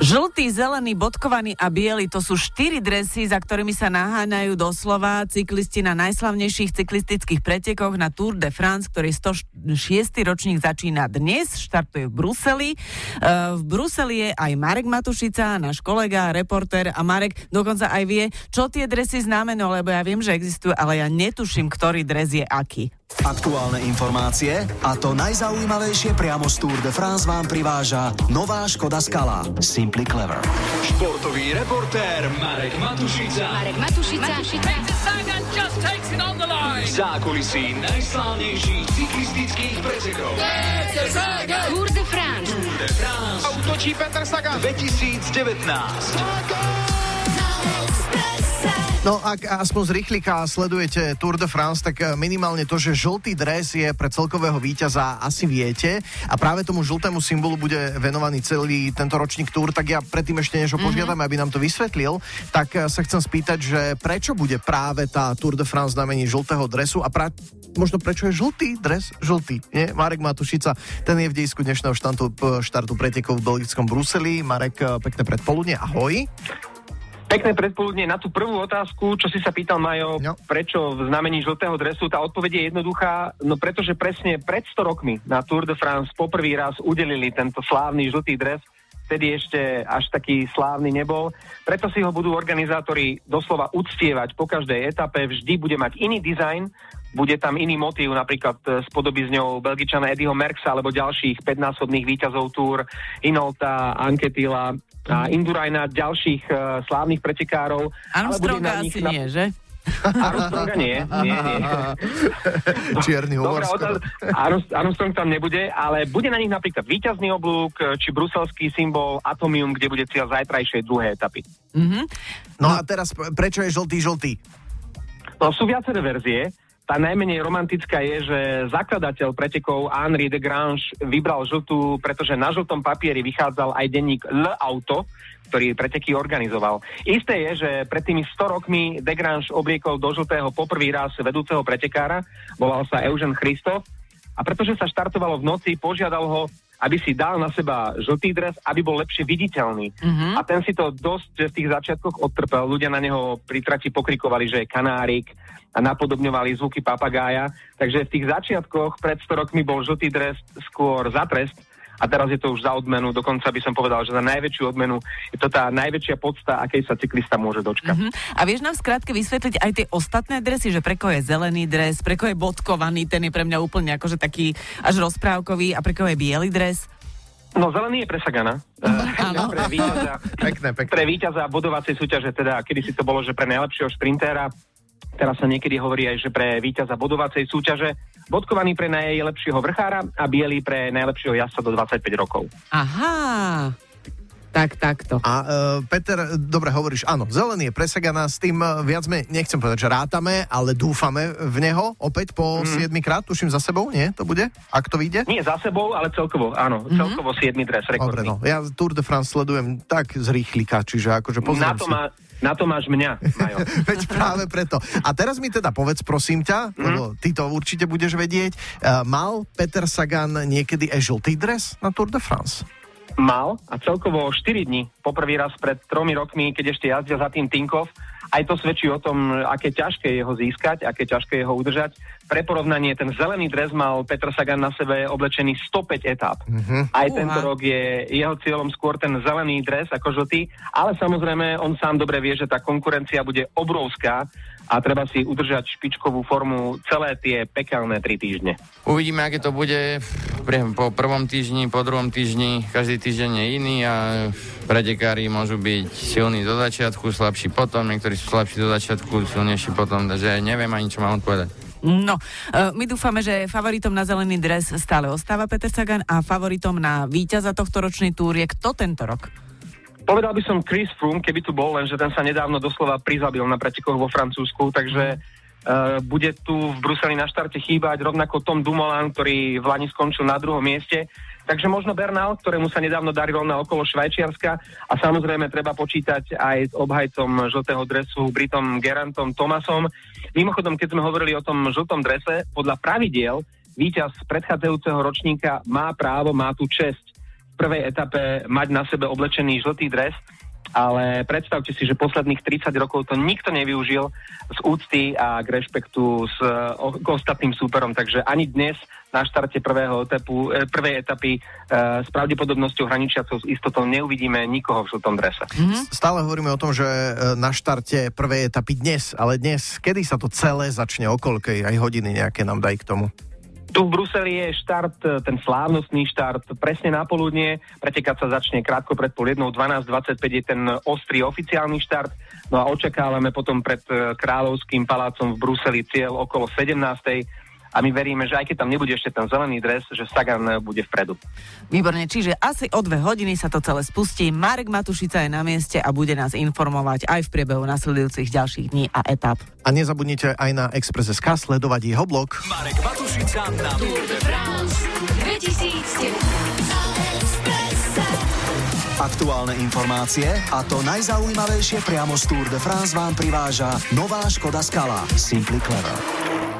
Žltý, zelený, bodkovaný a biely to sú štyri dresy, za ktorými sa naháňajú doslova cyklisti na najslavnejších cyklistických pretekoch na Tour de France, ktorý 106. ročník začína dnes, štartuje v Bruseli. Uh, v Bruseli je aj Marek Matušica, náš kolega, reporter a Marek dokonca aj vie, čo tie dresy znamenajú, lebo ja viem, že existujú, ale ja netuším, ktorý dres je aký. Aktuálne informácie a to najzaujímavejšie priamo z Tour de France vám priváža nová Škoda Skala Simply Clever. Športový reportér Marek Matušica. Marek Matušica. Matušica. V zákulisí najslávnejších cyklistických pretekov. Tour de France. Tour de France Útočí Petr Sagan. 2019. No ak aspoň z rýchlika sledujete Tour de France, tak eh, minimálne to, že žltý dres je pre celkového víťaza asi viete a práve tomu žltému symbolu bude venovaný celý tento ročník Tour, tak ja predtým ešte než ho požiadame, mm-hmm. aby nám to vysvetlil, tak eh, sa chcem spýtať, že prečo bude práve tá Tour de France znamení žltého dresu a pra- možno prečo je žltý dres žltý, nie? Marek Matušica, ten je v dejisku dnešného štartu, štartu pretekov v belgickom Bruseli. Marek, eh, pekné predpoludne, ahoj. Pekné predpoludne. Na tú prvú otázku, čo si sa pýtal Majo, No. prečo v znamení žltého dresu, tá odpoveď je jednoduchá, no pretože presne pred 100 rokmi na Tour de France poprvý raz udelili tento slávny žltý dres, vtedy ešte až taký slávny nebol. Preto si ho budú organizátori doslova uctievať po každej etape, vždy bude mať iný dizajn, bude tam iný motív, napríklad e, spodobí z ňou Belgičana Eddieho Merksa alebo ďalších 5-násobných výťazov Tour, Inolta, Anketila a Indurajna, ďalších uh, slávnych pretekárov. Armstronga asi na- nie, že? Armstronga nie, nie, nie. Čierny humor. Armstrong tam nebude, ale bude na nich napríklad víťazný oblúk, či bruselský symbol Atomium, kde bude cieľ zajtrajšej druhej etapy. Mhm. No a teraz prečo je žltý žltý? No sú viaceré verzie. Tá najmenej romantická je, že zakladateľ pretekov Henri de Grange vybral žltú, pretože na žltom papieri vychádzal aj denník L Auto, ktorý preteky organizoval. Isté je, že pred tými 100 rokmi de Grange obliekol do žltého poprvý raz vedúceho pretekára, volal sa Eugen Christoph, a pretože sa štartovalo v noci, požiadal ho, aby si dal na seba žltý dres, aby bol lepšie viditeľný. Mhm. A ten si to dosť v tých začiatkoch odtrpel. Ľudia na neho pri trati pokrikovali, že je kanárik a napodobňovali zvuky papagája. Takže v tých začiatkoch pred 100 rokmi bol žltý dres skôr za trest a teraz je to už za odmenu. Dokonca by som povedal, že za najväčšiu odmenu je to tá najväčšia podsta, akej sa cyklista môže dočkať. Mhm. A vieš nám skrátke vysvetliť aj tie ostatné dresy, že pre koho je zelený dres, pre koho je bodkovaný, ten je pre mňa úplne akože taký až rozprávkový a pre koho je biely dres? No zelený je pre Sagana. áno. pre víťaza, Pekné, pekné. pre víťaza bodovacej súťaže, teda kedy si to bolo, že pre najlepšieho šprintéra, teraz sa niekedy hovorí aj, že pre víťaza bodovacej súťaže, bodkovaný pre najlepšieho vrchára a biely pre najlepšieho jazdca do 25 rokov. Aha. Tak, takto. A uh, Peter, dobre hovoríš, áno, zelený je presaganá, s tým uh, viac me, nechcem povedať, že rátame, ale dúfame v neho opäť po mm. 7 krát, tuším za sebou, nie? To bude? Ak to vyjde? Nie za sebou, ale celkovo, áno, mm-hmm. celkovo 7 dres, Dobre, rekordný. no. Ja Tour de France sledujem tak z rýchlika, čiže akože na, pozriem to si. má, na to máš mňa, Majo. Veď práve preto. A teraz mi teda povedz, prosím ťa, mm. lebo ty to určite budeš vedieť, uh, mal Peter Sagan niekedy aj žltý dres na Tour de France? Mal a celkovo 4 dní, poprvý raz pred tromi rokmi, keď ešte jazdia za tým Tinkov. Aj to svedčí o tom, aké ťažké je ho získať, aké ťažké je ho udržať. Pre porovnanie, ten zelený dres mal Petr Sagan na sebe oblečený 105 etáp. Mm-hmm. Aj Uha. tento rok je jeho cieľom skôr ten zelený dres ako žltý, ale samozrejme on sám dobre vie, že tá konkurencia bude obrovská a treba si udržať špičkovú formu celé tie pekelné tri týždne. Uvidíme, aké to bude po prvom týždni, po druhom týždni. Každý týždeň je iný a pretekári môžu byť silní do začiatku, slabší potom, niektorí slabší do začiatku, silnejší potom, takže neviem ani, čo mám odpovedať. No, uh, my dúfame, že favoritom na zelený dres stále ostáva Peter Sagan a favoritom na víťaza tohto ročný túr je kto tento rok? Povedal by som Chris Froome, keby tu bol, lenže ten sa nedávno doslova prizabil na pretekoch vo Francúzsku, takže uh, bude tu v Bruseli na štarte chýbať rovnako Tom Dumoulin, ktorý v Lani skončil na druhom mieste. Takže možno Bernal, ktorému sa nedávno darilo na okolo Švajčiarska a samozrejme treba počítať aj s obhajcom žltého dresu Britom Gerantom Thomasom. Mimochodom, keď sme hovorili o tom žltom drese, podľa pravidiel víťaz predchádzajúceho ročníka má právo, má tú česť v prvej etape mať na sebe oblečený žltý dres, ale predstavte si, že posledných 30 rokov to nikto nevyužil z úcty a k rešpektu s, o, k ostatným súperom, takže ani dnes na štarte prvého etapu, e, prvej etapy e, s pravdepodobnosťou hraničiacou s istotou neuvidíme nikoho v žltom drese. Mm-hmm. Stále hovoríme o tom, že na štarte prvej etapy dnes, ale dnes, kedy sa to celé začne, o koľkej, aj hodiny nejaké nám daj k tomu? Tu v Bruseli je štart, e, ten slávnostný štart, presne na poludne. Pretekať sa začne krátko pred pol jednou, 12.25 je ten ostrý oficiálny štart. No a očakávame potom pred e, Kráľovským palácom v Bruseli cieľ okolo 17 a my veríme, že aj keď tam nebude ešte ten zelený dres, že Sagan bude vpredu. Výborne, čiže asi o dve hodiny sa to celé spustí. Marek Matušica je na mieste a bude nás informovať aj v priebehu nasledujúcich ďalších dní a etap. A nezabudnite aj na Express.sk sledovať jeho blog. Marek Matušica na Tour de France 2009. Aktuálne informácie a to najzaujímavejšie priamo z Tour de France vám priváža nová Škoda Skala Simply Clever.